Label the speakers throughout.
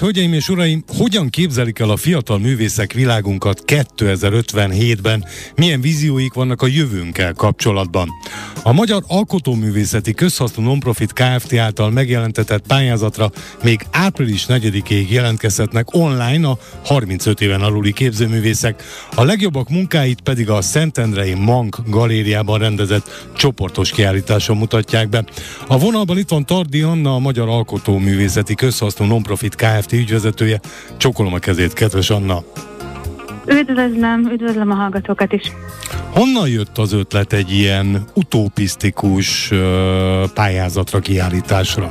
Speaker 1: hölgyeim és uraim, hogyan képzelik el a fiatal művészek világunkat 2057-ben? Milyen vízióik vannak a jövőnkkel kapcsolatban? A Magyar Alkotóművészeti Közhasznú Nonprofit Kft. által megjelentetett pályázatra még április 4-ig jelentkezhetnek online a 35 éven aluli képzőművészek. A legjobbak munkáit pedig a Szentendrei Mank galériában rendezett csoportos kiállításon mutatják be. A vonalban itt van Tardi Anna, a Magyar Alkotóművészeti Közhasznú Nonprofit Kft. Ügyvezetője. Csokolom a kezét, kedves Anna!
Speaker 2: Üdvözlöm, üdvözlöm a hallgatókat is!
Speaker 1: Honnan jött az ötlet egy ilyen utopisztikus pályázatra, kiállításra?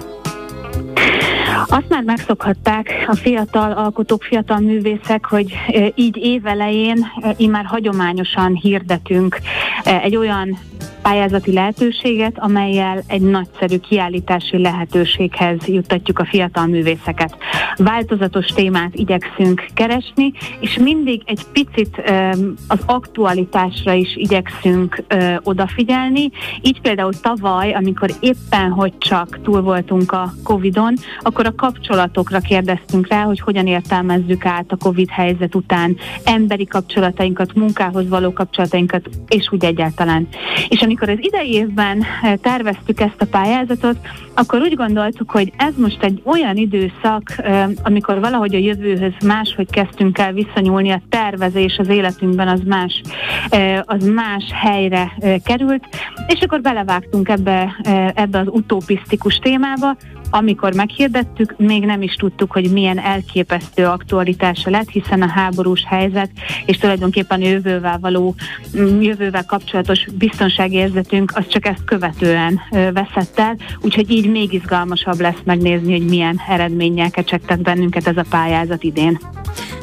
Speaker 2: Azt már megszokhatták a fiatal alkotók, fiatal művészek, hogy így évelején immár hagyományosan hirdetünk egy olyan pályázati lehetőséget, amelyel egy nagyszerű kiállítási lehetőséghez juttatjuk a fiatal művészeket. Változatos témát igyekszünk keresni, és mindig egy picit az aktualitásra is igyekszünk odafigyelni. Így például tavaly, amikor éppen hogy csak túl voltunk a Covid-on, akkor a kapcsolatokra kérdeztünk rá, hogy hogyan értelmezzük át a Covid helyzet után emberi kapcsolatainkat, munkához való kapcsolatainkat, és úgy egyáltalán. És amikor az idei évben terveztük ezt a pályázatot, akkor úgy gondoltuk, hogy ez most egy olyan időszak, amikor valahogy a jövőhöz máshogy kezdtünk el visszanyúlni, a tervezés az életünkben az más, az más helyre került, és akkor belevágtunk ebbe, ebbe az utopisztikus témába, amikor meghirdettük, még nem is tudtuk, hogy milyen elképesztő aktualitása lett, hiszen a háborús helyzet és tulajdonképpen jövővel való, mm, jövővel kapcsolatos biztonságérzetünk az csak ezt követően veszett el, úgyhogy így még izgalmasabb lesz megnézni, hogy milyen eredménnyel kecsegtet bennünket ez a pályázat idén.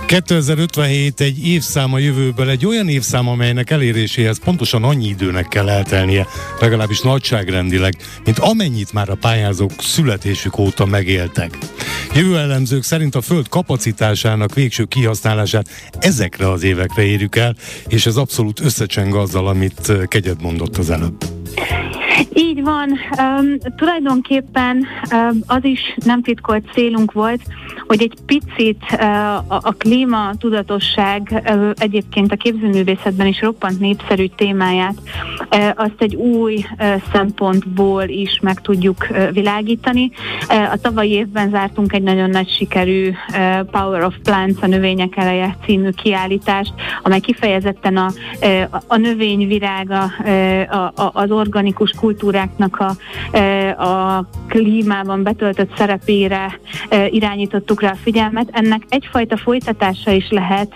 Speaker 1: 2057 egy évszám a jövőből, egy olyan évszám, amelynek eléréséhez pontosan annyi időnek kell eltelnie, legalábbis nagyságrendileg, mint amennyit már a pályázók születésük óta megéltek. Jövő elemzők szerint a Föld kapacitásának végső kihasználását ezekre az évekre érjük el, és ez abszolút összecseng azzal, amit Kegyed mondott az előbb.
Speaker 2: Így van, um, tulajdonképpen um, az is nem titkolt célunk volt, hogy egy picit uh, a, a klíma tudatosság uh, egyébként a képzőművészetben is roppant népszerű témáját, uh, azt egy új uh, szempontból is meg tudjuk uh, világítani. Uh, a tavalyi évben zártunk egy nagyon nagy sikerű uh, Power of Plants, a növények eleje című kiállítást, amely kifejezetten a, uh, a növényvirága, uh, a, a, az organikus kultúráknak a, e, a klímában betöltött szerepére irányítottuk rá a figyelmet. Ennek egyfajta folytatása is lehet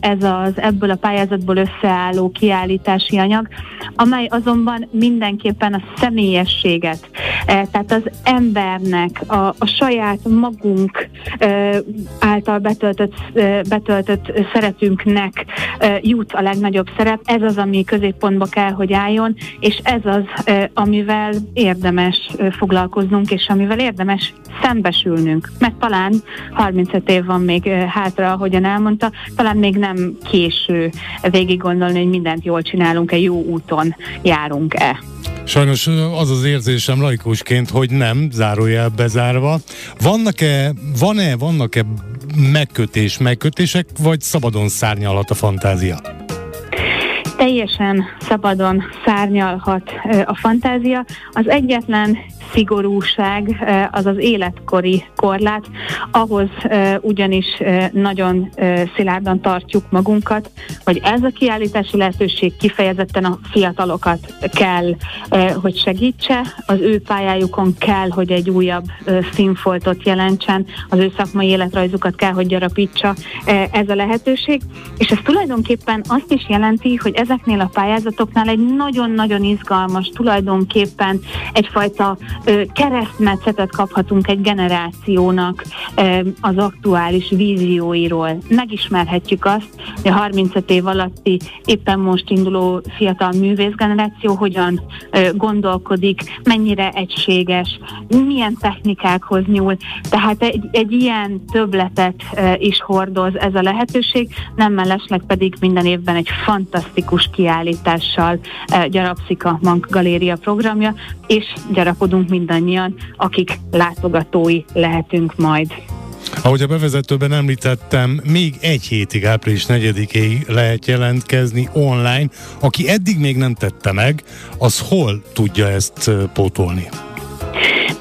Speaker 2: ez az ebből a pályázatból összeálló kiállítási anyag, amely azonban mindenképpen a személyességet, tehát az embernek, a, a saját magunk által betöltött, betöltött szerepünknek jut a legnagyobb szerep. Ez az, ami középpontba kell, hogy álljon, és ez az, amivel érdemes foglalkoznunk, és amivel érdemes szembesülnünk. Mert talán 35 év van még hátra, ahogyan elmondta, talán még nem késő végig gondolni, hogy mindent jól csinálunk-e, jó úton járunk-e.
Speaker 1: Sajnos az az érzésem laikusként, hogy nem, zárójel bezárva. Vannak-e, van-e, vannak-e megkötés, megkötések, vagy szabadon szárnyalhat a fantázia?
Speaker 2: Teljesen szabadon szárnyalhat a fantázia. Az egyetlen szigorúság az az életkori korlát, ahhoz ugyanis nagyon szilárdan tartjuk magunkat, hogy ez a kiállítási lehetőség kifejezetten a fiatalokat kell, hogy segítse, az ő pályájukon kell, hogy egy újabb színfoltot jelentsen, az ő szakmai életrajzukat kell, hogy gyarapítsa ez a lehetőség, és ez tulajdonképpen azt is jelenti, hogy ezeknél a pályázatoknál egy nagyon-nagyon izgalmas, tulajdonképpen egyfajta keresztmetszetet kaphatunk egy generációnak az aktuális vízióiról. Megismerhetjük azt, hogy a 35 év alatti éppen most induló fiatal művészgeneráció hogyan gondolkodik, mennyire egységes, milyen technikákhoz nyúl. Tehát egy, egy ilyen töbletet is hordoz ez a lehetőség, nem mellesleg pedig minden évben egy fantasztikus kiállítással gyarapszik a Mank Galéria programja, és gyarapodunk mindannyian, akik látogatói lehetünk majd.
Speaker 1: Ahogy a bevezetőben említettem, még egy hétig, április 4-ig lehet jelentkezni online. Aki eddig még nem tette meg, az hol tudja ezt pótolni?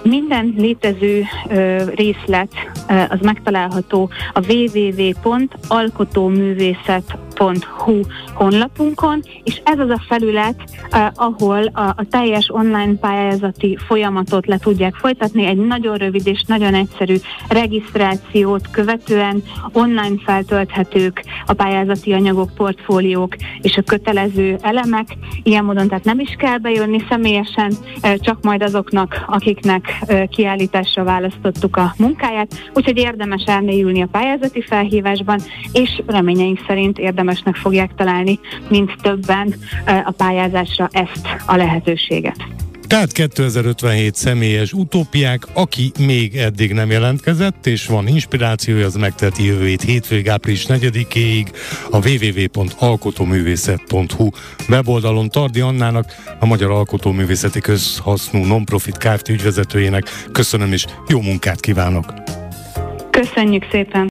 Speaker 2: Minden létező ö, részlet ö, az megtalálható a www.alkotóművészet.hu honlapunkon, és ez az a felület, uh, ahol a, a teljes online pályázati folyamatot le tudják folytatni. Egy nagyon rövid és nagyon egyszerű regisztrációt követően online feltölthetők a pályázati anyagok, portfóliók és a kötelező elemek. Ilyen módon tehát nem is kell bejönni személyesen, uh, csak majd azoknak, akiknek uh, kiállításra választottuk a munkáját, úgyhogy érdemes elmélyülni a pályázati felhívásban, és reményeink szerint érdemesnek fogják találni mint többen a pályázásra ezt a lehetőséget.
Speaker 1: Tehát 2057 személyes utópiák, aki még eddig nem jelentkezett, és van inspirációja, az megteti jövő hét hétvég április 4-ig a www.alkotóművészet.hu weboldalon Tardi Annának, a Magyar Alkotóművészeti Közhasznú Nonprofit Kft. ügyvezetőjének köszönöm és jó munkát kívánok!
Speaker 2: Köszönjük szépen!